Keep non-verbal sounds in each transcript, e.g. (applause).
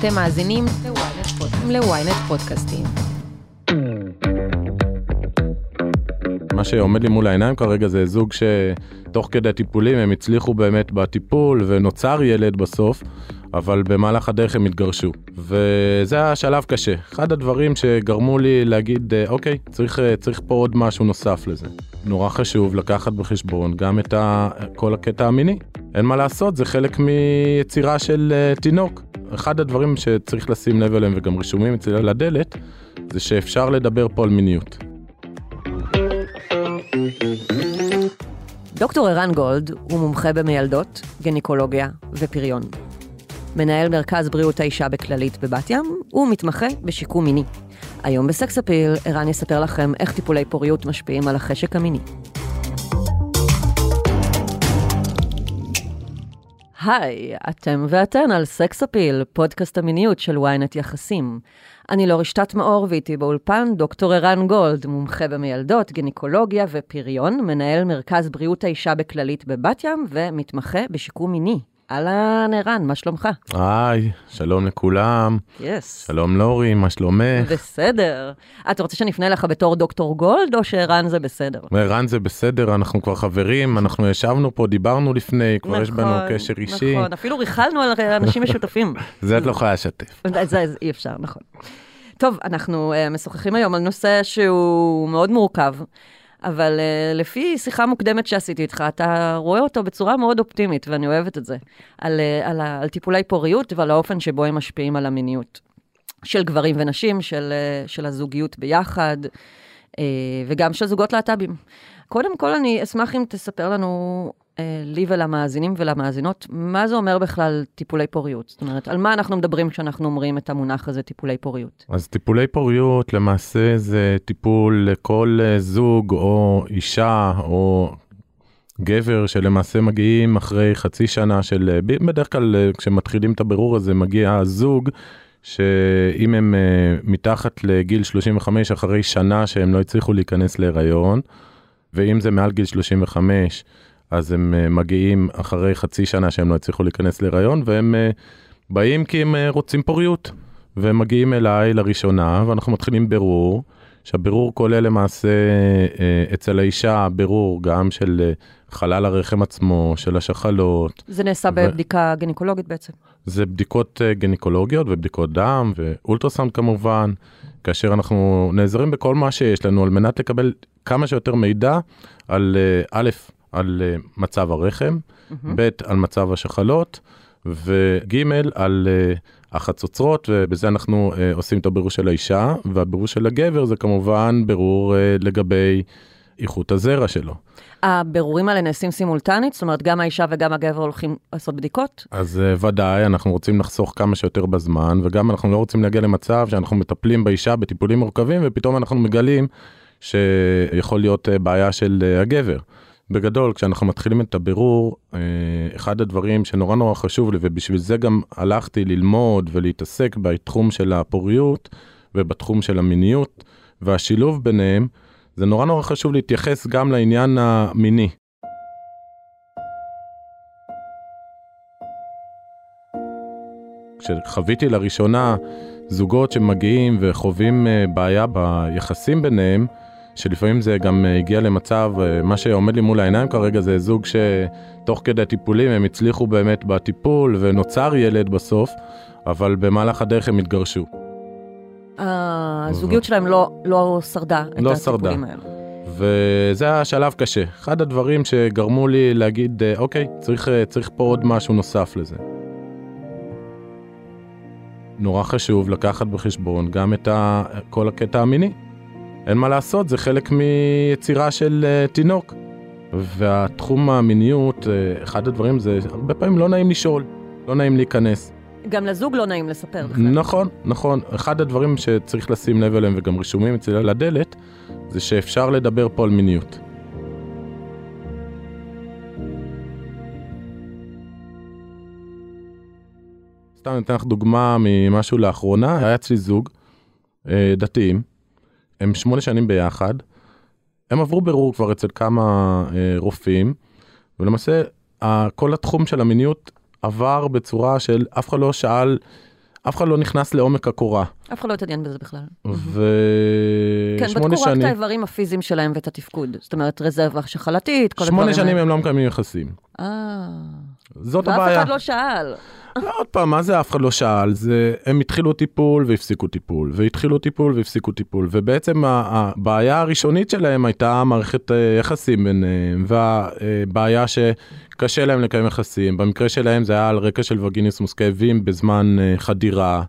אתם מאזינים ל-ynet פודקאסטים. מה שעומד לי מול העיניים כרגע זה זוג שתוך כדי טיפולים הם הצליחו באמת בטיפול ונוצר ילד בסוף, אבל במהלך הדרך הם התגרשו. וזה היה שלב קשה. אחד הדברים שגרמו לי להגיד, אה, אוקיי, צריך, אה, צריך פה עוד משהו נוסף לזה. נורא חשוב לקחת בחשבון גם את ה, כל הקטע המיני. אין מה לעשות, זה חלק מיצירה של uh, תינוק. אחד הדברים שצריך לשים לב אליהם וגם רשומים אצלי על הדלת, זה שאפשר לדבר פה על מיניות. דוקטור ערן גולד הוא מומחה במיילדות, גניקולוגיה ופריון. מנהל מרכז בריאות האישה בכללית בבת ים, ומתמחה בשיקום מיני. היום בסקס אפיל, ערן יספר לכם איך טיפולי פוריות משפיעים על החשק המיני. היי, אתם ואתן על סקס אפיל, פודקאסט המיניות של ynet יחסים. אני לורי שטטמאור ואיתי באולפן דוקטור ערן גולד, מומחה במיילדות, גינקולוגיה ופריון, מנהל מרכז בריאות האישה בכללית בבת ים ומתמחה בשיקום מיני. אהלן ערן, מה שלומך? היי, שלום לכולם. Yes. Yes. שלום לורי, מה שלומך? בסדר. אתה רוצה שאני אפנה לך בתור דוקטור גולד, או שערן זה בסדר? ערן זה בסדר, אנחנו כבר חברים, אנחנו ישבנו פה, דיברנו לפני, כבר נכון, יש בנו נכון, קשר אישי. נכון, אפילו ריכלנו על אנשים משותפים. (laughs) זה את לא יכולה לשתף. (laughs) זה אי אפשר, נכון. טוב, אנחנו uh, משוחחים היום על נושא שהוא מאוד מורכב. אבל uh, לפי שיחה מוקדמת שעשיתי איתך, אתה רואה אותו בצורה מאוד אופטימית, ואני אוהבת את זה, על, uh, על, על טיפולי פוריות ועל האופן שבו הם משפיעים על המיניות של גברים ונשים, של, uh, של הזוגיות ביחד, uh, וגם של זוגות להט"בים. קודם כל, אני אשמח אם תספר לנו לי ולמאזינים ולמאזינות, מה זה אומר בכלל טיפולי פוריות? זאת אומרת, על מה אנחנו מדברים כשאנחנו אומרים את המונח הזה, טיפולי פוריות? אז טיפולי פוריות למעשה זה טיפול לכל אה, זוג או אישה או גבר שלמעשה מגיעים אחרי חצי שנה של, אה, בדרך כלל כשמתחילים את הבירור הזה מגיע הזוג. שאם הם uh, מתחת לגיל 35 אחרי שנה שהם לא הצליחו להיכנס להיריון, ואם זה מעל גיל 35 אז הם uh, מגיעים אחרי חצי שנה שהם לא הצליחו להיכנס להיריון, והם uh, באים כי הם uh, רוצים פוריות. והם מגיעים אליי לראשונה, ואנחנו מתחילים בירור, שהבירור כולל למעשה אצל האישה בירור גם של חלל הרחם עצמו, של השחלות. זה נעשה ו... בבדיקה גניקולוגית בעצם. זה בדיקות גניקולוגיות ובדיקות דם ואולטרסאונד כמובן, כאשר אנחנו נעזרים בכל מה שיש לנו על מנת לקבל כמה שיותר מידע על א', על אה, מצב הרחם, mm-hmm. ב' על מצב השחלות, וג' על אה, החצוצרות, ובזה אנחנו uh, עושים את הבירור של האישה, והבירור של הגבר זה כמובן בירור לגבי איכות הזרע שלו. הבירורים האלה נעשים סימולטנית? זאת אומרת, גם האישה וגם הגבר הולכים לעשות בדיקות? אז ודאי, אנחנו רוצים לחסוך כמה שיותר בזמן, וגם אנחנו לא רוצים להגיע למצב שאנחנו מטפלים באישה בטיפולים מורכבים, ופתאום אנחנו מגלים שיכול להיות בעיה של הגבר. בגדול, כשאנחנו מתחילים את הבירור, אה, אחד הדברים שנורא נורא חשוב לי, ובשביל זה גם הלכתי ללמוד ולהתעסק בתחום של הפוריות ובתחום של המיניות, והשילוב ביניהם, זה נורא נורא חשוב להתייחס גם לעניין המיני. כשחוויתי לראשונה זוגות שמגיעים וחווים אה, בעיה ביחסים ביניהם, שלפעמים זה גם אה, הגיע למצב, אה, מה שעומד לי מול העיניים כרגע זה זוג שתוך כדי טיפולים הם הצליחו באמת בטיפול ונוצר ילד בסוף, אבל במהלך הדרך הם התגרשו. הזוגיות שלהם לא, לא שרדה לא את הטיפולים האלה. וזה היה שלב קשה. אחד הדברים שגרמו לי להגיד, אה, אוקיי, צריך, צריך פה עוד משהו נוסף לזה. נורא חשוב לקחת בחשבון גם את ה, כל הקטע המיני. אין מה לעשות, זה חלק מיצירה של uh, תינוק. והתחום המיניות, uh, אחד הדברים זה, הרבה פעמים לא נעים לשאול, לא נעים להיכנס. גם לזוג לא נעים לספר בכלל. נכון, נכון. אחד הדברים שצריך לשים לב אליהם וגם רשומים אצלי על הדלת, זה שאפשר לדבר פה על מיניות. סתם אני אתן לך דוגמה ממשהו לאחרונה, היה אצלי זוג אה, דתיים, הם שמונה שנים ביחד, הם עברו בירור כבר אצל כמה אה, רופאים, ולמעשה כל התחום של המיניות עבר בצורה של אף אחד לא שאל אף אחד לא נכנס לעומק הקורה. אף אחד לא התעניין בזה בכלל. ושמונה כן, בדקו רק את שנים, האיברים הפיזיים שלהם ואת התפקוד. זאת אומרת, רזרבה שחלתית, כל הדברים שמונה. שנים הם לא מקיימים יחסים. אה, זאת ואף הבעיה. אחד לא שאל. לא, עוד פעם, מה זה אף אחד לא שאל? זה, הם התחילו טיפול והפסיקו טיפול, והתחילו טיפול והפסיקו טיפול, ובעצם הבעיה הראשונית שלהם הייתה מערכת אה, יחסים ביניהם, והבעיה שקשה להם לקיים יחסים. במקרה שלהם זה היה על רקע של וגיניסמוס כאבים בזמן אה, חדירה.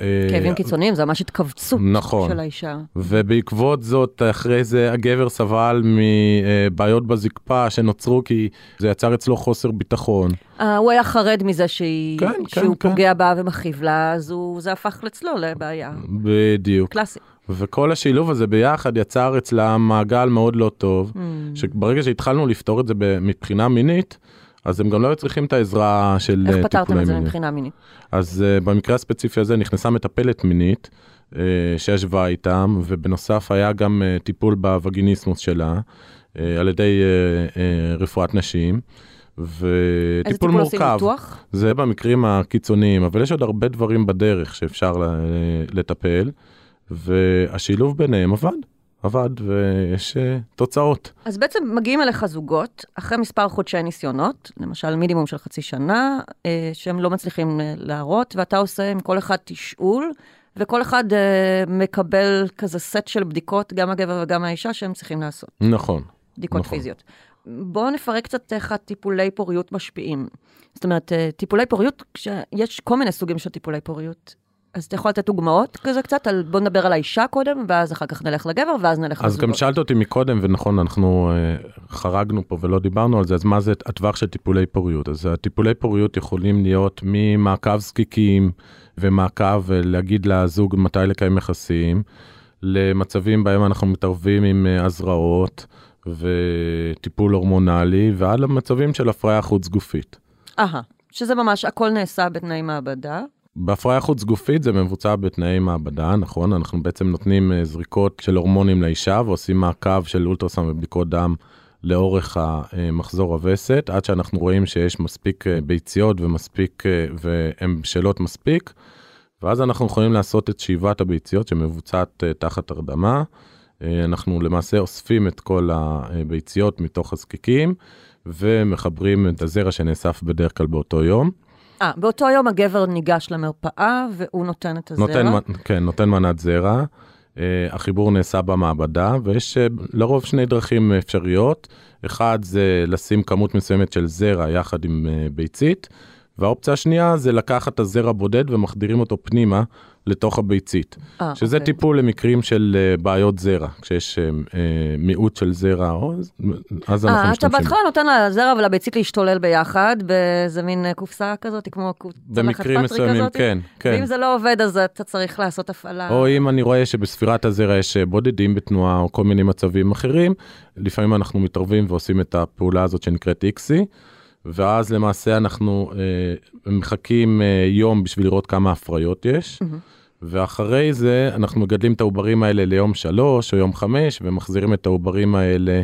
אה, כאבים קיצוניים, זה ממש התכווצות נכון. של האישה. ובעקבות זאת, אחרי זה הגבר סבל מבעיות בזקפה שנוצרו כי זה יצר אצלו חוסר ביטחון. אה, הוא היה חרד מזה שהיא, כן, כן, שהוא כן. פוגע בה ומכאיב לה, אז הוא, זה הפך אצלו לבעיה. בדיוק. קלאסי. וכל השילוב הזה ביחד יצר אצלם מעגל מאוד לא טוב, Mm. שברגע שהתחלנו לפתור את זה מבחינה מינית, אז הם גם לא היו צריכים את העזרה של איך אה, פתרתם טיפולי את זה מיניות. מבחינה מינית? אז uh, במקרה הספציפי הזה נכנסה מטפלת מינית uh, שישבה איתם, ובנוסף היה גם uh, טיפול בווגיניסמוס שלה uh, על ידי uh, uh, רפואת נשים. איזה וטיפול טיפול עושים מורכב, ניתוח? זה במקרים הקיצוניים, אבל יש עוד הרבה דברים בדרך שאפשר לטפל, והשילוב ביניהם עבד, עבד, ויש uh, תוצאות. אז בעצם מגיעים אליך זוגות, אחרי מספר חודשי ניסיונות, למשל מינימום של חצי שנה, אה, שהם לא מצליחים אה, להראות, ואתה עושה עם כל אחד תשאול, וכל אחד אה, מקבל כזה סט של בדיקות, גם הגבר וגם האישה, שהם צריכים לעשות, נכון. בדיקות נכון. פיזיות. בואו נפרק קצת איך הטיפולי פוריות משפיעים. זאת אומרת, טיפולי פוריות, יש כל מיני סוגים של טיפולי פוריות. אז אתה יכול לתת דוגמאות כזה קצת, על, בוא נדבר על האישה קודם, ואז אחר כך נלך לגבר, ואז נלך אז לזוגות. גם שאלת אותי מקודם, ונכון, אנחנו uh, חרגנו פה ולא דיברנו על זה, אז מה זה הטווח של טיפולי פוריות? אז הטיפולי פוריות יכולים להיות ממעקב זקיקים ומעקב אה, להגיד לזוג מתי לקיים יחסים, למצבים בהם אנחנו מתערבים עם אה, הזרעות וטיפול הורמונלי, ועד למצבים של הפריה חוץ גופית. אהה, שזה ממש, הכל נעשה בתנאי מעבדה. בהפריה חוץ גופית זה מבוצע בתנאי מעבדה, נכון? אנחנו בעצם נותנים אה, זריקות של הורמונים לאישה ועושים מעקב של אולטרסאונד ובדיקות דם לאורך המחזור הווסת, עד שאנחנו רואים שיש מספיק אה, ביציות ומספיק, אה, והן בשלות מספיק, ואז אנחנו יכולים לעשות את שאיבת הביציות שמבוצעת תחת הרדמה. אנחנו למעשה אוספים את כל הביציות מתוך הזקיקים ומחברים את הזרע שנאסף בדרך כלל באותו יום. אה, באותו יום הגבר ניגש למרפאה והוא נותן את הזרע. נותן, כן, נותן מנת זרע. Uh, החיבור נעשה במעבדה, ויש uh, לרוב שני דרכים אפשריות. אחד זה לשים כמות מסוימת של זרע יחד עם uh, ביצית, והאופציה השנייה זה לקחת את הזרע בודד ומחדירים אותו פנימה לתוך הביצית. אה, שזה אוקיי. טיפול למקרים של uh, בעיות זרע, כשיש uh, uh, מיעוט של זרע, או, אז- אז אנחנו אה, אתה משתמשים. בהתחלה נותן לזרע ולביצית להשתולל ביחד, באיזה מין אה, קופסה כזאת, כמו במקרים מסוימים, כזאת. כן, כן. ואם זה לא עובד, אז אתה צריך לעשות הפעלה. או אם אני רואה שבספירת הזרע יש אה, בודדים בתנועה או כל מיני מצבים אחרים, לפעמים אנחנו מתערבים ועושים את הפעולה הזאת שנקראת איקסי, ואז למעשה אנחנו אה, מחכים אה, יום בשביל לראות כמה הפריות יש, מהמם. ואחרי זה אנחנו מגדלים את העוברים האלה ליום שלוש או יום חמש, ומחזירים את העוברים האלה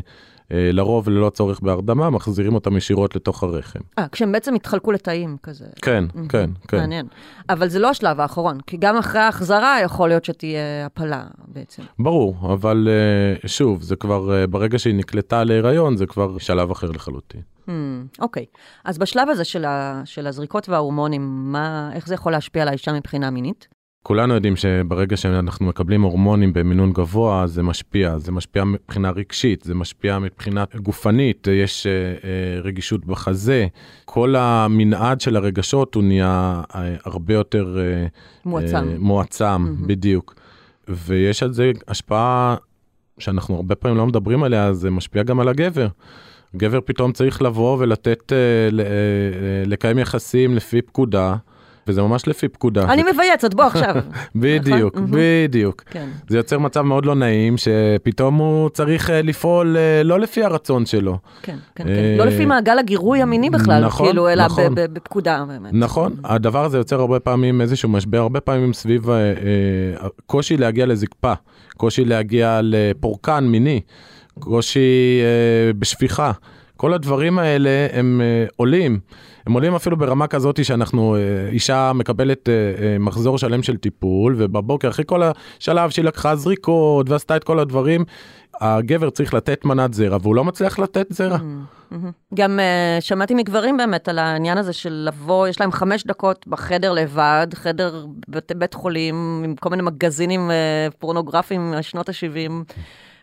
אה, לרוב ללא צורך בהרדמה, מחזירים אותם ישירות לתוך הרחם. אה, כשהם בעצם התחלקו לתאים כזה. כן, כן, כן. מעניין. אבל זה לא השלב האחרון, כי גם אחרי ההחזרה יכול להיות שתהיה הפלה בעצם. ברור, אבל אה, שוב, זה כבר, אה, ברגע שהיא נקלטה להיריון, זה כבר שלב אחר לחלוטין. Hmm, אוקיי. אז בשלב הזה של, ה, של הזריקות וההורמונים, מה, איך זה יכול להשפיע על האישה מבחינה מינית? כולנו יודעים שברגע שאנחנו מקבלים הורמונים במינון גבוה, זה משפיע. זה משפיע מבחינה רגשית, זה משפיע מבחינה גופנית, יש אה, אה, רגישות בחזה. כל המנעד של הרגשות הוא נהיה אה, הרבה יותר... מועצם. מועצם, מהמם. בדיוק. ויש על זה השפעה שאנחנו הרבה פעמים לא מדברים עליה, זה משפיע גם על הגבר. גבר פתאום צריך לבוא ולתת, אה, אה, אה, לקיים יחסים לפי פקודה, וזה ממש לפי פקודה. אני מבייצת, בוא עכשיו. (laughs) בדיוק, נכון? בדיוק. כן. זה יוצר מצב מאוד לא נעים, שפתאום הוא צריך לפעול לא לפי הרצון שלו. כן, כן, כן. לא לפי מעגל הגירוי המיני בכלל, נכון, כאילו, אלא נכון. בפקודה באמת. נכון, הדבר הזה יוצר הרבה פעמים איזשהו משבר, הרבה פעמים סביב קושי להגיע לזקפה, קושי להגיע לפורקן מיני, קושי אה, בשפיכה. כל הדברים האלה הם אה, עולים, הם עולים אפילו ברמה כזאת שאנחנו, אה, אישה מקבלת אה, אה, מחזור שלם של טיפול, ובבוקר, אחרי כל השלב שהיא לקחה זריקות ועשתה את כל הדברים, הגבר צריך לתת מנת זרע, והוא לא מצליח לתת זרע. Mm-hmm. גם uh, שמעתי מגברים באמת על העניין הזה של לבוא, יש להם חמש דקות בחדר לבד, חדר בית, בית חולים עם כל מיני מגזינים uh, פורנוגרפיים משנות ה-70.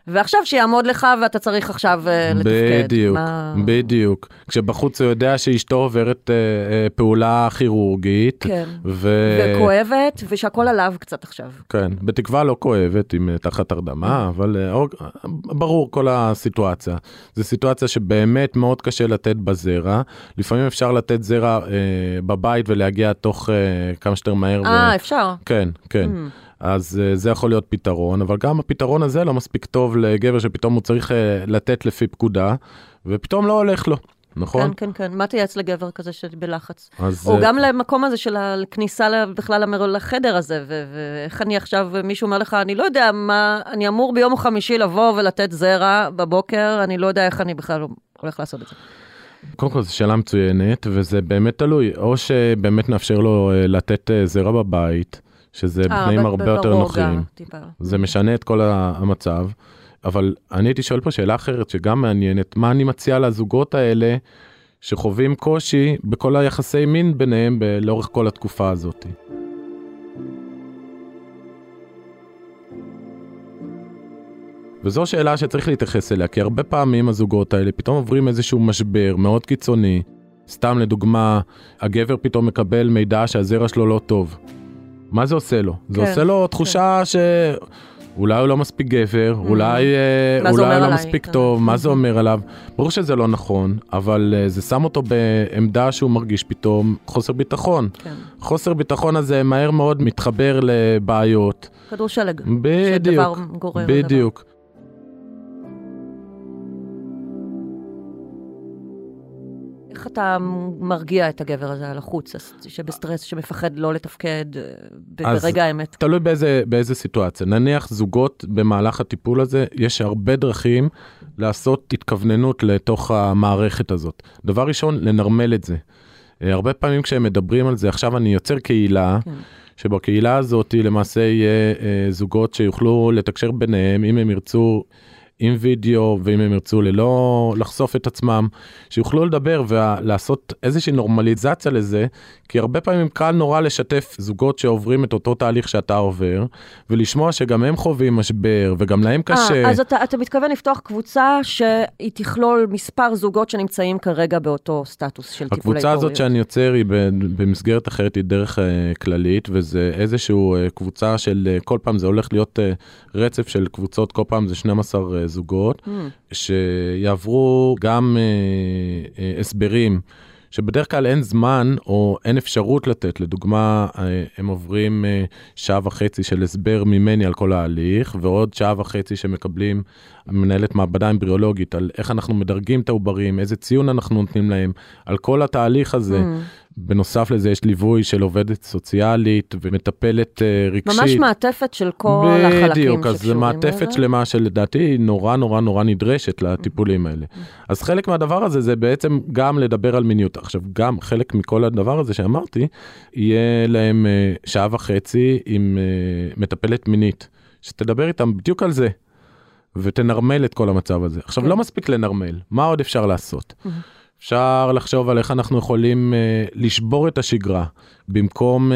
ועכשיו שיעמוד לך ואתה צריך עכשיו uh, לתפקד. בדיוק, מה... בדיוק. כשבחוץ הוא יודע שאשתו עוברת uh, uh, פעולה כירורגית. כן, ו... וכואבת, ושהכול עליו קצת עכשיו. כן, בתקווה לא כואבת, עם תחת הרדמה, אבל uh, ברור כל הסיטואציה. זו סיטואציה שבאמת מאוד קשה לתת בזרע. לפעמים אפשר לתת זרע uh, בבית ולהגיע תוך uh, כמה שיותר מהר. אה, ו... אפשר. כן, כן. Mm. אז uh, זה יכול להיות פתרון, אבל גם הפתרון הזה לא מספיק טוב לגבר שפתאום הוא צריך uh, לתת לפי פקודה, ופתאום לא הולך לו. נכון? כן, כן, כן. מה תייעץ לגבר כזה שבלחץ? אז... או uh... גם למקום הזה של הכניסה בכלל לחדר הזה, ואיך אני עכשיו, מישהו אומר לך, אני לא יודע מה, אני אמור ביום החמישי לבוא ולתת זרע בבוקר, אני לא יודע איך אני בכלל הולך לעשות את זה. קודם כל זו שאלה מצוינת, וזה באמת תלוי, או שבאמת נאפשר לו לתת זרע בבית, שזה 아, אה, תנאים הרבה יותר נוחים. זה משנה את כל המצב. אבל אני הייתי שואל פה שאלה אחרת שגם מעניינת, מה אני מציע לזוגות האלה שחווים קושי בכל היחסי מין ביניהם ב- לאורך כל התקופה הזאת. וזו שאלה שצריך להתייחס אליה, כי הרבה פעמים הזוגות האלה פתאום עוברים איזשהו משבר מאוד קיצוני. סתם לדוגמה, הגבר פתאום מקבל מידע שהזרע שלו לא טוב. מה זה עושה לו? זה כן, עושה לו תחושה כן. שאולי הוא לא מספיק גבר, mm. אולי, אה, אולי הוא לא מספיק כן. טוב, מה זה אומר עליו? ברור שזה לא נכון, אבל uh, זה שם אותו בעמדה שהוא מרגיש פתאום חוסר ביטחון. כן. חוסר ביטחון הזה מהר מאוד מתחבר לבעיות. כדור שלג. בדיוק, בדיוק. איך אתה מרגיע את הגבר הזה על החוץ, שבסטרס, שמפחד לא לתפקד אה, ברגע האמת? תלוי באיזה, באיזה סיטואציה. נניח זוגות במהלך הטיפול הזה, יש הרבה דרכים לעשות התכווננות לתוך המערכת הזאת. דבר ראשון, לנרמל את זה. אה, הרבה פעמים כשהם מדברים על זה, עכשיו אני יוצר קהילה, כן. שבקהילה הזאת למעשה יהיה אה, זוגות שיוכלו לתקשר ביניהם, אם הם ירצו. עם וידאו ואם הם ירצו ללא לחשוף את עצמם שיוכלו לדבר ולעשות איזושהי נורמליזציה לזה כי הרבה פעמים קל נורא לשתף זוגות שעוברים את אותו תהליך שאתה עובר ולשמוע שגם הם חווים משבר וגם להם אה, קשה. 아, אז אתה, אתה מתכוון לפתוח קבוצה שהיא תכלול מספר זוגות שנמצאים כרגע באותו סטטוס של טיפולי פוריות. הקבוצה הזאת שאני יוצר היא במסגרת אחרת היא דרך uh, כללית וזה איזושהי uh, קבוצה של uh, כל פעם זה הולך להיות uh, רצף של קבוצות כל פעם זה 12 uh, זוגות, mm. שיעברו גם אה, אה, הסברים. שבדרך כלל אין זמן או אין אפשרות לתת. לדוגמה, אה, הם עוברים אה, שעה וחצי של הסבר ממני על כל ההליך, ועוד שעה וחצי שמקבלים מנהלת מעבדה אמבריאולוגית על איך אנחנו מדרגים את העוברים, איזה ציון אנחנו נותנים להם, על כל התהליך הזה. Mm. בנוסף לזה יש ליווי של עובדת סוציאלית ומטפלת uh, רגשית. ממש מעטפת של כל בדיוק, החלקים שקשורים בדיוק, אז זו מעטפת שלמה שלדעתי היא נורא נורא נורא נדרשת לטיפולים האלה. אז חלק מהדבר הזה זה בעצם גם לדבר על מיניות. עכשיו, גם חלק מכל הדבר הזה שאמרתי, יהיה להם uh, שעה וחצי עם uh, מטפלת מינית, שתדבר איתם בדיוק על זה, ותנרמל את כל המצב הזה. עכשיו, כן. לא מספיק לנרמל, מה עוד אפשר לעשות? אפשר לחשוב על איך אנחנו יכולים uh, לשבור את השגרה, במקום uh,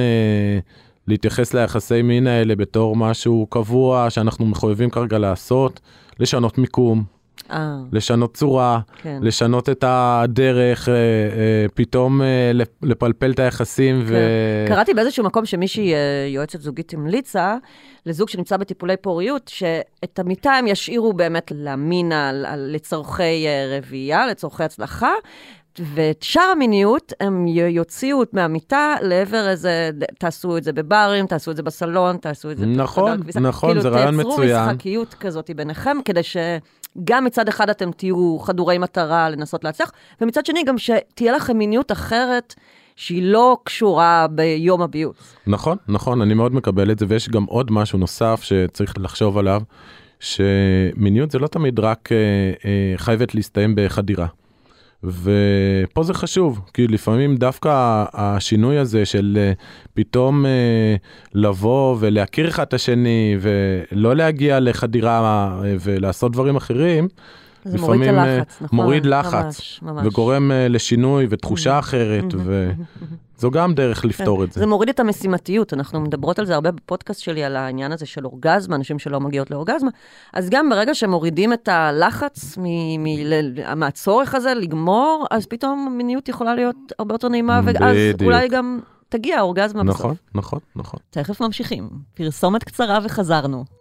להתייחס ליחסי מין האלה בתור משהו קבוע שאנחנו מחויבים כרגע לעשות, לשנות מיקום, אה. לשנות צורה, כן. לשנות את הדרך, אה, אה, פתאום אה, לפלפל את היחסים. כן. ו... קראתי באיזשהו מקום שמישהי, אה, יועצת זוגית המליצה, לזוג שנמצא בטיפולי פוריות, שאת המיטה הם ישאירו באמת למין לצורכי אה, רבייה, לצורכי הצלחה, ואת שאר המיניות, הם יוציאו מהמיטה לעבר איזה, תעשו את זה בברים, תעשו את זה בסלון, תעשו את זה... נכון, נכון, כאילו, זה רעיון מצוין. כאילו, תייצרו משחקיות כזאת ביניכם, כדי שגם מצד אחד אתם תהיו חדורי מטרה לנסות להצליח, ומצד שני גם שתהיה לכם מיניות אחרת. שהיא לא קשורה ביום הביוץ. נכון, נכון, אני מאוד מקבל את זה, ויש גם עוד משהו נוסף שצריך לחשוב עליו, שמיניות זה לא תמיד רק אה, אה, חייבת להסתיים בחדירה. ופה זה חשוב, כי לפעמים דווקא השינוי הזה של אה, פתאום אה, לבוא ולהכיר אחד את השני ולא להגיע לחדירה אה, ולעשות דברים אחרים, זה מוריד את לפעמים, הלחץ, אה, נכון? מוריד לחץ, ממש, ממש. וגורם אה, לשינוי ותחושה אחרת, וזו גם דרך לפתור את זה. זה מוריד את המשימתיות, אנחנו מדברות על זה הרבה בפודקאסט שלי, על העניין הזה של אורגזמה, אנשים שלא מגיעות לאורגזמה. אז גם ברגע שמורידים את הלחץ מ- מ- מהצורך הזה לגמור, אז פתאום המיניות יכולה להיות הרבה יותר נעימה, ואז בדיוק. אולי גם תגיע האורגזמה בסוף. נכון, נכון, נכון. תכף ממשיכים. פרסומת קצרה וחזרנו.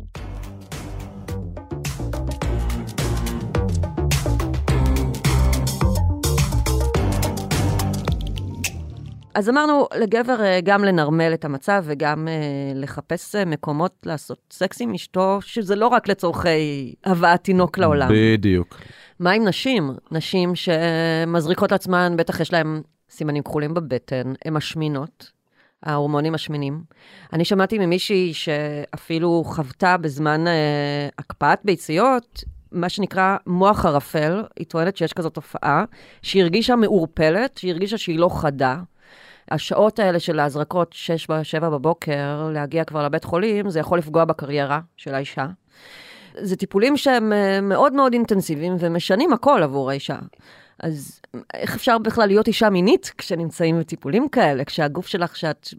אז אמרנו לגבר אה, גם לנרמל את המצב וגם אה, לחפש אה, מקומות לעשות סקס עם אשתו, שזה לא רק לצורכי הבאת תינוק לעולם. בדיוק. מה עם נשים? נשים שמזריקות לעצמן, בטח יש להן סימנים כחולים בבטן, הן משמינות, ההורמונים משמינים. אני שמעתי ממישהי שאפילו חוותה בזמן אה, הקפאת ביציות, מה שנקרא מוח ערפל, היא טוענת שיש כזאת תופעה, שהיא הרגישה מעורפלת, שהיא הרגישה שהיא לא חדה. השעות האלה של ההזרקות, 6-7 בבוקר, להגיע כבר לבית חולים, זה יכול לפגוע בקריירה של האישה. זה טיפולים שהם אה, מאוד מאוד אינטנסיביים ומשנים הכל עבור האישה. אז איך אפשר בכלל להיות אישה מינית כשנמצאים בטיפולים כאלה? כשהגוף שלך, כשאת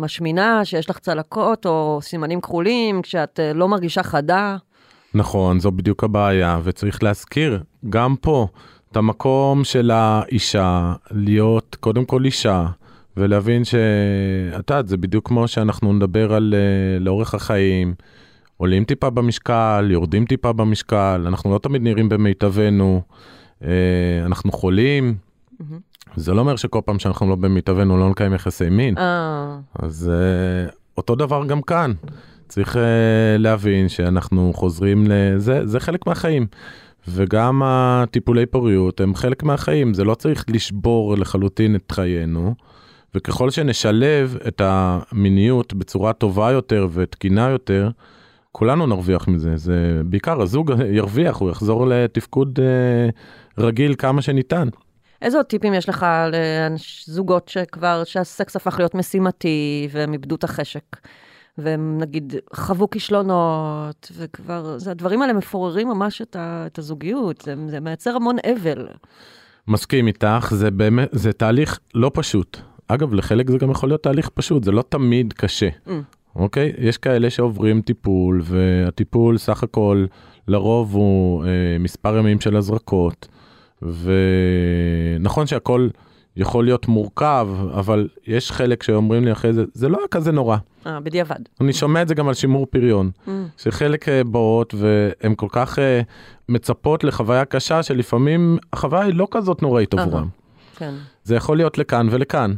משמינה, שיש לך צלקות או סימנים כחולים, כשאת אה, לא מרגישה חדה? נכון, זו בדיוק הבעיה, וצריך להזכיר, גם פה, את המקום של האישה, להיות קודם כל אישה, ולהבין שאת יודעת, זה בדיוק כמו שאנחנו נדבר על uh, לאורך החיים, עולים טיפה במשקל, יורדים טיפה במשקל, אנחנו לא תמיד נראים במיטבנו, uh, אנחנו חולים. זה לא אומר שכל פעם שאנחנו לא במיטבנו לא נקיים יחסי מין. אה, אז uh, אותו דבר גם כאן. צריך uh, להבין שאנחנו חוזרים לזה, זה חלק מהחיים. וגם הטיפולי פוריות הם חלק מהחיים, זה לא צריך לשבור לחלוטין את חיינו. וככל שנשלב את המיניות בצורה טובה יותר ותקינה יותר, כולנו נרוויח מזה. זה בעיקר הזוג (laughs) ירוויח, הוא יחזור לתפקוד אה, רגיל כמה שניתן. איזה עוד טיפים יש לך לזוגות שכבר, שהסקס הפך להיות משימתי והם איבדו את החשק? והם נגיד חוו כישלונות, וכבר, זה, הדברים האלה מפוררים ממש את, ה, את הזוגיות, זה, זה מייצר המון אבל. מסכים איתך, זה באמת, זה תהליך לא פשוט. אגב, לחלק זה גם יכול להיות תהליך פשוט, זה לא תמיד קשה. Mm. אוקיי? יש כאלה שעוברים טיפול, והטיפול סך הכל לרוב הוא אה, מספר ימים של הזרקות, ונכון שהכל יכול להיות מורכב, אבל יש חלק שאומרים לי אחרי זה, זה לא היה כזה נורא. אה, בדיעבד. אני שומע את זה גם על שימור פריון, Mm. שחלק אה, באות והן כל כך אה, מצפות לחוויה קשה, שלפעמים החוויה היא לא כזאת נוראית. עבורם. כן. זה יכול להיות לכאן ולכאן.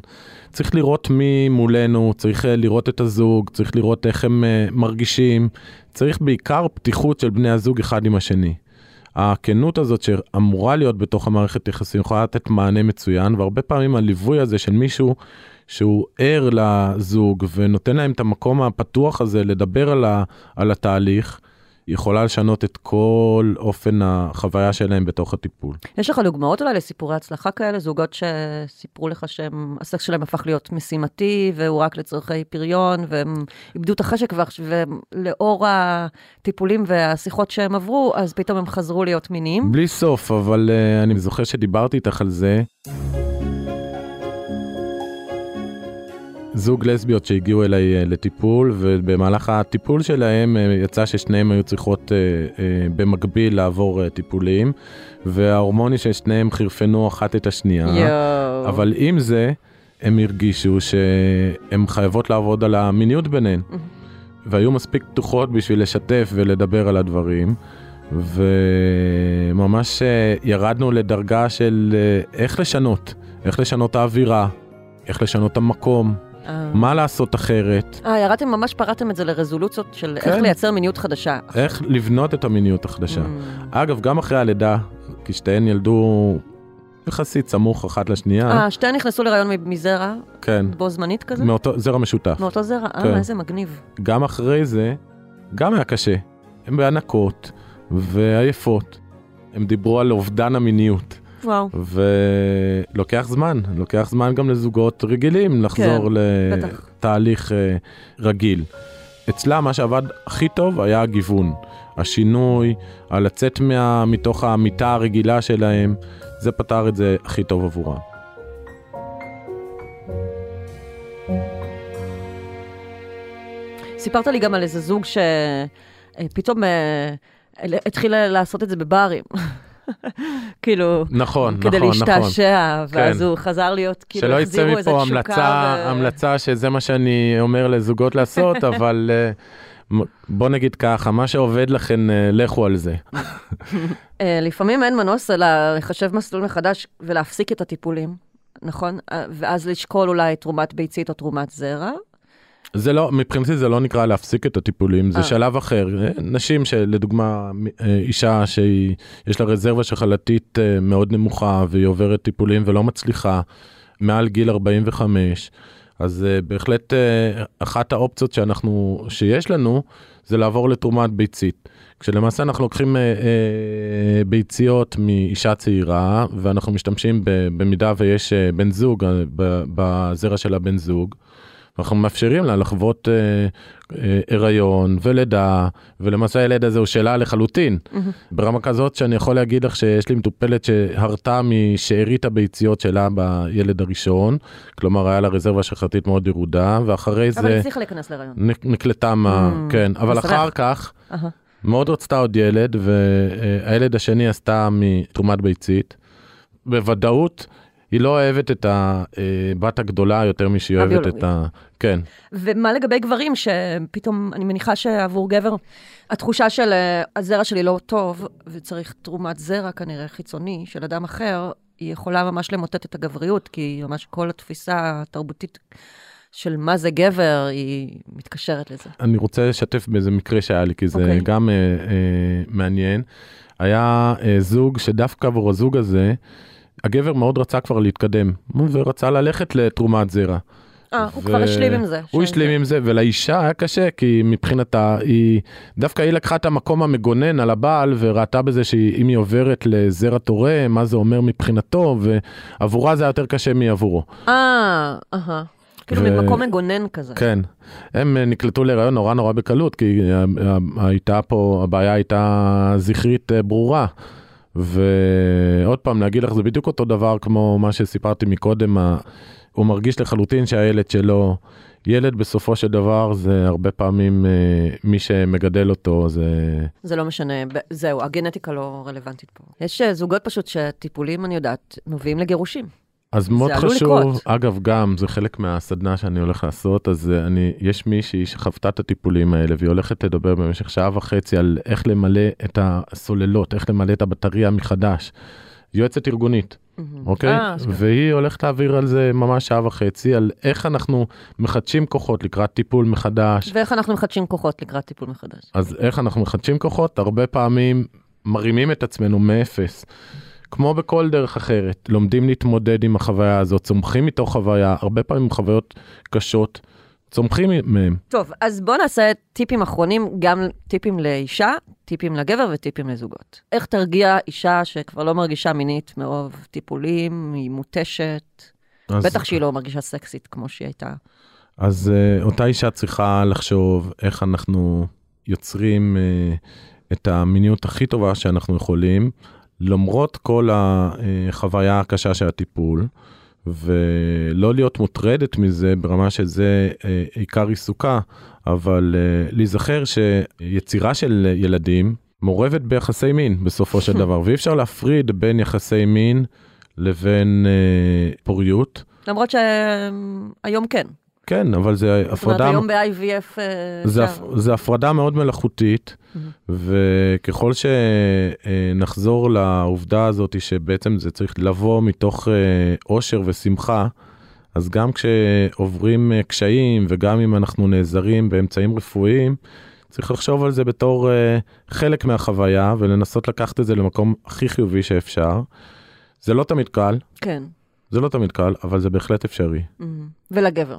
צריך לראות מי מולנו, צריך אה, לראות את הזוג, צריך לראות איך הם אה, מרגישים, צריך בעיקר פתיחות של בני הזוג אחד עם השני. הכנות הזאת שאמורה להיות בתוך המערכת יחסים יכולה לתת מענה מצוין, והרבה פעמים הליווי הזה של מישהו שהוא ער לזוג ונותן להם את המקום הפתוח הזה לדבר על, ה, על התהליך, יכולה לשנות את כל אופן החוויה שלהם בתוך הטיפול. יש לך דוגמאות אולי לסיפורי הצלחה כאלה? זוגות שסיפרו לך שהסקס שלהם הפך להיות משימתי, והוא רק לצורכי פריון, והם איבדו את החשק, ולאור הטיפולים והשיחות שהם עברו, אז פתאום הם חזרו להיות מיניים. בלי סוף, אבל uh, אני זוכר שדיברתי איתך על זה. זוג לסביות שהגיעו אליי uh, לטיפול, ובמהלך הטיפול שלהם uh, יצא ששניהם היו צריכות uh, במקביל לעבור טיפולים, וההורמונים של שניהם חירפנו אחת את השנייה. יואו. אבל עם זה, הם הרגישו שהן חייבות לעבוד על המיניות ביניהן. והיו מספיק פתוחות בשביל לשתף ולדבר על הדברים. וממש אה, ירדנו לדרגה של אה, איך לשנות, איך לשנות האווירה, איך לשנות המקום, אה. מה לעשות אחרת, אה, ירדתם, ממש פרטתם את זה לרזולוציות של איך כן. לייצר מיניות חדשה. איך לבנות את המיניות החדשה. Mm. אגב, גם אחרי הלידה, כי שתיהן ילדו יחסית סמוך אחת לשנייה, אה, שתיהן נכנסו להיריון מזרע, כן, בו זמנית כזה? מאותו זרע משותף. מאותו זרע? כן. אה, איזה מגניב. גם אחרי זה, גם היה קשה. הן בענקות ועייפות. הם דיברו על אובדן המיניות. וואו, ולוקח זמן, לוקח זמן גם לזוגות רגילים לחזור כן. לתהליך אה, רגיל. אצלה מה שעבד הכי טוב היה הגיוון, השינוי, הלצאת מה, מתוך המיטה הרגילה שלהם, זה פתר את זה הכי טוב עבורה. סיפרת לי גם על איזה זוג שפתאום התחיל לעשות את זה בברים. (laughs) (laughs) כאילו, נכון, כדי נכון, נכון. להשתעשע, ואז כן. הוא חזר להיות, כאילו, שלא יצא החזירו איזה מפה תשוקה. המלצה, ו- המלצה שזה מה שאני אומר לזוגות לעשות, (laughs) אבל אה, בוא נגיד ככה, מה שעובד לכם, אה, לכו על זה. (laughs) אה, לפעמים אין מנוס אלא לחשב מסלול מחדש ולהפסיק את הטיפולים, נכון? ואז לשקול אולי תרומת ביצית או תרומת זרע. זה לא, מבחינתי זה לא נקרא להפסיק את הטיפולים, זה אה. שלב אחר. נשים שלדוגמה, אישה שיש לה רזרבה שחלתית אה, מאוד נמוכה והיא עוברת טיפולים ולא מצליחה, מעל גיל 45, אז אה, בהחלט אחת האופציות שאנחנו, שיש לנו, זה לעבור לתרומת ביצית. כשלמעשה אנחנו לוקחים אה, אה, ביציות מאישה צעירה, ואנחנו משתמשים ב, במידה ויש אה, בן זוג, אה, בזרע של הבן זוג. אנחנו מאפשרים לה לחוות אה, אה, הריון ולידה, ולמעשה הילד הזה הוא שלה לחלוטין. ברמה כזאת שאני יכול להגיד לך שיש לי מטופלת שהרתה משארית הביציות שלה בילד הראשון, כלומר היה לה רזרבה שחרתית מאוד ירודה, ואחרי אבל זה הצליחה להיכנס להיריון. נק- נקלטה מה... Mm, כן, אבל משמח. אחר כך אהה. מאוד רצתה עוד ילד, והילד השני עשתה מתרומת ביצית. בוודאות. היא לא אוהבת את הבת הגדולה יותר משהיא אוהבת את. ה... כן. ומה לגבי גברים שפתאום, אני מניחה שעבור גבר, התחושה של אה, הזרע שלי לא טוב, וצריך תרומת זרע כנראה חיצוני של אדם אחר, היא יכולה ממש למוטט את הגבריות, כי ממש כל התפיסה התרבותית של מה זה גבר, היא מתקשרת לזה. אני רוצה לשתף באיזה מקרה שהיה לי, כי זה אוקיי. גם אה, אה, מעניין. היה אה, זוג שדווקא עבור הזוג הזה, הגבר מאוד רצה כבר להתקדם, ורצה ללכת לתרומת זרע. אה, הוא ו- כבר השלים עם זה. הוא ש- השלים עם זה, ולאישה היה קשה, כי מבחינתה, היא, דווקא היא לקחה את המקום המגונן על הבעל, וראתה בזה שאם היא עוברת לזרע תורם, מה זה אומר מבחינתו, ועבורה זה היה יותר קשה מעבורו. אה, אהה. כאילו ו- מין מקום מגונן כזה. כן. הם אה, נקלטו להיריון נורא נורא בקלות, כי אה, אה, הייתה פה, הבעיה הייתה זכרית ברורה. ועוד פעם, להגיד לך, זה בדיוק אותו דבר כמו מה שסיפרתי מקודם, הוא מרגיש לחלוטין שהילד שלו, ילד בסופו של דבר זה הרבה פעמים אה, מי שמגדל אותו, זה... זה לא משנה, זהו, הגנטיקה לא רלוונטית פה. יש אה, זוגות פשוט שטיפולים, אני יודעת, מביאים לגירושים. אז מאוד חשוב, לקרות. אגב גם זה חלק מהסדנה שאני הולך לעשות, אז אה, אני, יש מישהי שחוותה את הטיפולים האלה והיא הולכת לדבר במשך שעה וחצי על איך למלא את הסוללות, איך למלא את הבטריה מחדש. יועצת ארגונית, אוקיי? אה, אשכרה. והיא הולכת להעביר על זה ממש שעה וחצי, על איך אנחנו מחדשים כוחות לקראת טיפול מחדש. ואיך אנחנו מחדשים כוחות לקראת טיפול מחדש. אז איך אנחנו מחדשים כוחות? הרבה פעמים מרימים את עצמנו מאפס. כמו בכל דרך אחרת, לומדים להתמודד עם החוויה הזאת, צומחים מתוך חוויה, הרבה פעמים חוויות קשות, צומחים מהם. טוב, אז בואו נעשה טיפים אחרונים, גם טיפים לאישה, טיפים לגבר וטיפים לזוגות. איך תרגיע אישה שכבר לא מרגישה מינית מרוב טיפולים, היא מותשת, אז, בטח שהיא לא מרגישה סקסית כמו שהיא הייתה. אז uh, אותה אישה צריכה לחשוב איך אנחנו יוצרים uh, את המיניות הכי טובה שאנחנו יכולים, למרות כל החוויה הקשה של הטיפול, ולא להיות מוטרדת מזה ברמה שזה uh, עיקר עיסוקה, אבל uh, להיזכר שיצירה של ילדים מעורבת ביחסי מין בסופו של (laughs) דבר, ואי אפשר להפריד בין יחסי מין לבין uh, פוריות. למרות שהיום כן. כן, אבל זה זאת אומרת, הפרדה... היום ב-IVF אה, זה, אפשר. הפ- זה הפרדה מאוד מלאכותית, וככל שנחזור לעובדה הזאת שבעצם זה צריך לבוא מתוך אה, אושר ושמחה, אז גם כשעוברים אה, קשיים וגם אם אנחנו נעזרים באמצעים רפואיים, צריך לחשוב על זה בתור אה, חלק מהחוויה ולנסות לקחת את זה למקום הכי חיובי שאפשר. זה לא תמיד קל, כן. זה לא תמיד קל, אבל זה בהחלט אפשרי. מהמם. ולגבר.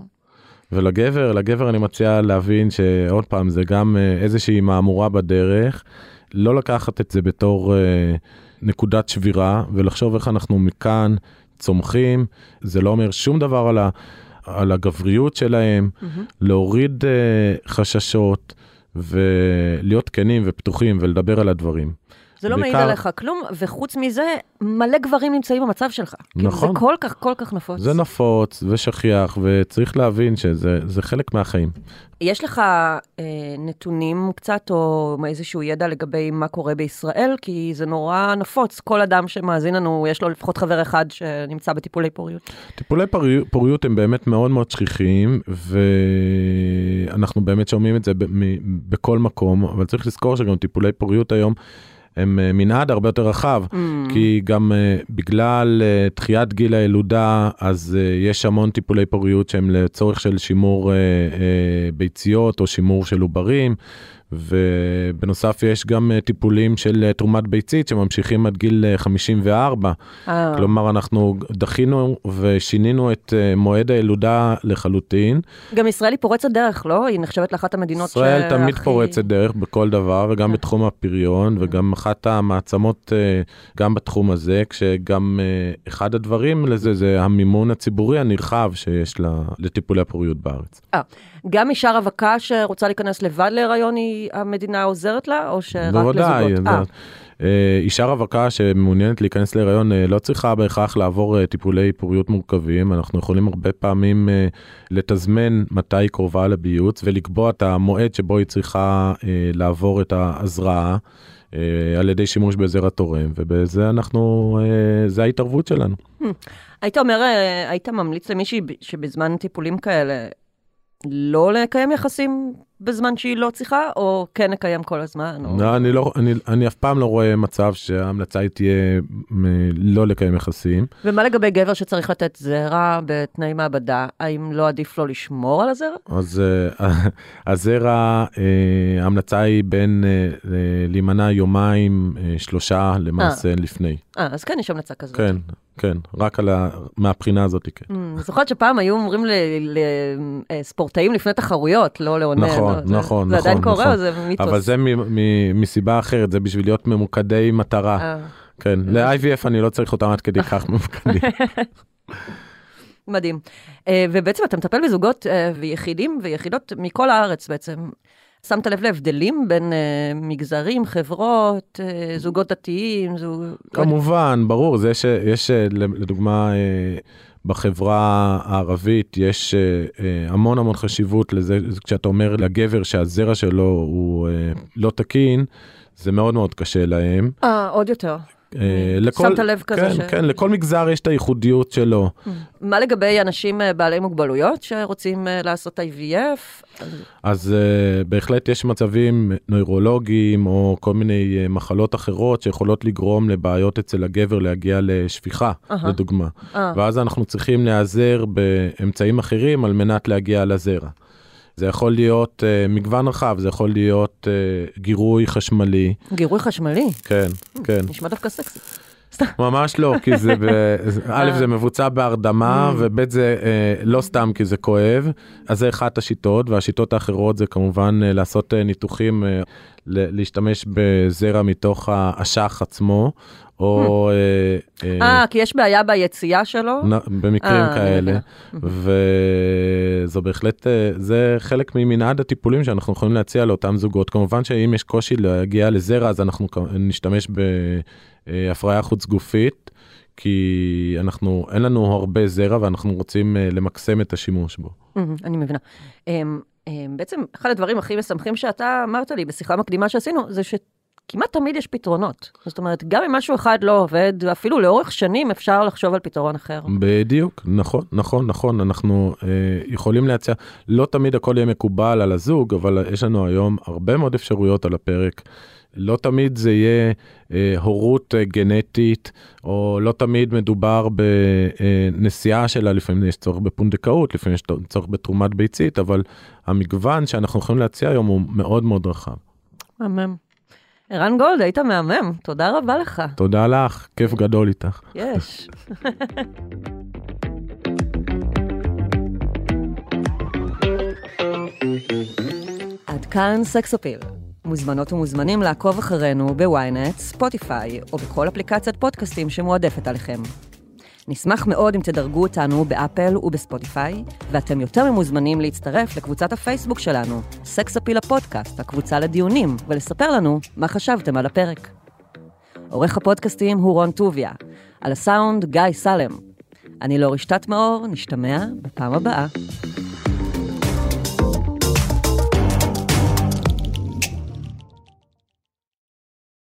ולגבר, לגבר אני מציע להבין שעוד פעם זה גם אה, איזושהי מהמורה בדרך, לא לקחת את זה בתור אה, נקודת שבירה ולחשוב איך אנחנו מכאן צומחים, זה לא אומר שום דבר על, ה, על הגבריות שלהם, מהמם. להוריד אה, חששות ולהיות כנים ופתוחים ולדבר על הדברים. זה לא מעיד בעיקר- עליך כלום, וחוץ מזה, מלא גברים נמצאים במצב שלך. כאילו, נכון. זה כל כך, כל כך נפוץ. זה נפוץ ושכיח וצריך להבין שזה זה חלק מהחיים. יש לך אה, נתונים קצת, או איזשהו ידע לגבי מה קורה בישראל? כי זה נורא נפוץ. כל אדם שמאזין לנו, יש לו לפחות חבר אחד שנמצא בטיפולי פוריות. טיפולי פוריות, פוריות הם באמת מאוד מאוד שכיחים ואנחנו באמת שומעים את זה ב- מ- בכל מקום אבל צריך לזכור שגם טיפולי פוריות היום הם אה, מנעד הרבה יותר רחב Mm. כי גם אה, בגלל אה, דחיית גיל הילודה אז אה, יש המון טיפולי פוריות שהם לצורך של שימור אה, אה, ביציות או שימור של עוברים. ובנוסף יש גם אה, טיפולים של אה, תרומת ביצית שממשיכים עד גיל אה, 54 אה, כלומר אנחנו דחינו ושינינו את אה, מועד הילודה לחלוטין. גם ישראל היא פורצת דרך, לא? היא נחשבת לאחת המדינות ישראל תמיד שהכי- פורצת דרך בכל דבר וגם כן. בתחום הפריון וגם אחת המעצמות אה, גם בתחום הזה כשגם אה, אחד הדברים לזה זה המימון הציבורי הנרחב שיש לטיפולי הפוריות בארץ. גם אישה רווקה שרוצה להיכנס לבד להיריון, היא, המדינה עוזרת לה, או שרק בוודאי. לזוגות? זה- אה, אה, אישה רווקה שמעוניינת להיכנס להיריון אה, לא צריכה בהכרח לעבור טיפולי פוריות מורכבים, אנחנו יכולים הרבה פעמים לתזמן מתי היא קרובה לביוץ ולקבוע את המועד שבו היא צריכה לעבור את ההזרעה. על ידי שימוש בזרע תורם ובזה אנחנו זה ההתערבות שלנו. היית אומר, היית ממליץ למישהי שבזמן טיפולים כאלה לא לקיים יחסים בזמן שהיא לא צריכה, או כן לקיים כל הזמן? או... לא, אני לא אני אני אף פעם לא רואה מצב שההמלצה היא תהיה לא לקיים יחסים. ומה לגבי גבר שצריך לתת זרע בתנאי מעבדה? האם לא עדיף לו לשמור על הזרע? אז אה, (laughs) הזרע, אה, ההמלצה היא בין אה, להימנע יומיים, שלושה למעשה לפני. אה, אז כן, יש המלצה כזאת. כן, כן, רק על ה... מהבחינה הזאת, כן. Mm, זוכרת שפעם היו אומרים לספורטאים לפני תחרויות, לא לעונן. נכון, לא, זה- נכון, זה עדיין נכון, קורה נכון. או זה מיתוס? אבל זה מ- מ- מסיבה אחרת, זה בשביל להיות ממוקדי מטרה. אה, כן, ל-IVF אני לא צריך אותם עד כדי כך (laughs) ממוקדים. מדהים. אה, ובעצם אתה מטפל בזוגות אה, ויחידים ויחידות מכל הארץ בעצם. שמת לב להבדלים בין אה, מגזרים, חברות, אה, זוגות דתיים, זוג... כמובן, ברור, זה שיש, אה, לדוגמה, אה, בחברה הערבית יש אה, אה, המון המון חשיבות לזה, כשאתה אומר לגבר שהזרע שלו הוא אה, לא תקין, זה מאוד מאוד קשה להם. אה, עוד יותר. אה, שמת לב כזה כן, ש- כן, לכל מגזר יש את הייחודיות שלו. מה לגבי אנשים אה, בעלי מוגבלויות שרוצים אה, לעשות IVF? אז uh, בהחלט יש מצבים נוירולוגיים או כל מיני uh, מחלות אחרות שיכולות לגרום לבעיות אצל הגבר להגיע לשפיכה, אהה. לדוגמה. אה, ואז אנחנו צריכים להיעזר באמצעים אחרים על מנת להגיע לזרע. זה יכול להיות uh, מגוון רחב, זה יכול להיות uh, גירוי חשמלי, גירוי חשמלי, כן, כן. נשמע דווקא סקסי. (laughs) ממש לא, כי זה, ב... (laughs) א'. זה מבוצע בהרדמה, וב', זה אה, לא סתם כי זה כואב. אז זה אחת השיטות, והשיטות האחרות זה כמובן אה, לעשות אה, ניתוחים, אה, להשתמש בזרע מתוך האשך עצמו, או אה, אה, אה, כי יש בעיה ביציאה שלו? נ- במקרים אה, כאלה. וזו בהחלט, אה, זה חלק ממנעד הטיפולים שאנחנו יכולים להציע לאותם זוגות. כמובן שאם יש קושי להגיע לזרע, אז אנחנו נשתמש בהפריה חוץ גופית, כי אנחנו, אין לנו הרבה זרע ואנחנו רוצים אה, למקסם את השימוש בו. מהמם, אני מבינה. אמ, אמ, בעצם, אחד הדברים הכי משמחים שאתה אמרת לי בשיחה מקדימה שעשינו, זה כמעט תמיד יש פתרונות. זאת אומרת, גם אם משהו אחד לא עובד, אפילו לאורך שנים אפשר לחשוב על פתרון אחר. בדיוק, נכון, נכון, נכון, אנחנו אה, יכולים להציע, לא תמיד הכל יהיה מקובל על הזוג, אבל יש לנו היום הרבה מאוד אפשרויות על הפרק. לא תמיד זה יהיה אה, הורות אה, גנטית, או לא תמיד מדובר בנסיעה שלה, לפעמים יש צורך בפונדקאות, לפעמים יש צורך בתרומת ביצית, אבל המגוון שאנחנו יכולים להציע היום הוא מאוד מאוד רחב. מהמם. ערן גולד, היית מהמם, תודה רבה לך. תודה לך, כיף גדול איתך. יש. (laughs) עד כאן סקס אפיל. מוזמנות ומוזמנים לעקוב אחרינו בוויינט, ספוטיפיי או בכל אפליקציית פודקאסטים שמועדפת עליכם. נשמח מאוד אם תדרגו אותנו באפל ובספוטיפיי, ואתם יותר ממוזמנים להצטרף לקבוצת הפייסבוק שלנו, סקס אפיל הפודקאסט, הקבוצה לדיונים, ולספר לנו מה חשבתם על הפרק. עורך הפודקאסטים הוא רון טוביה, על הסאונד גיא סלם. אני לא רשתת מאור, נשתמע בפעם הבאה.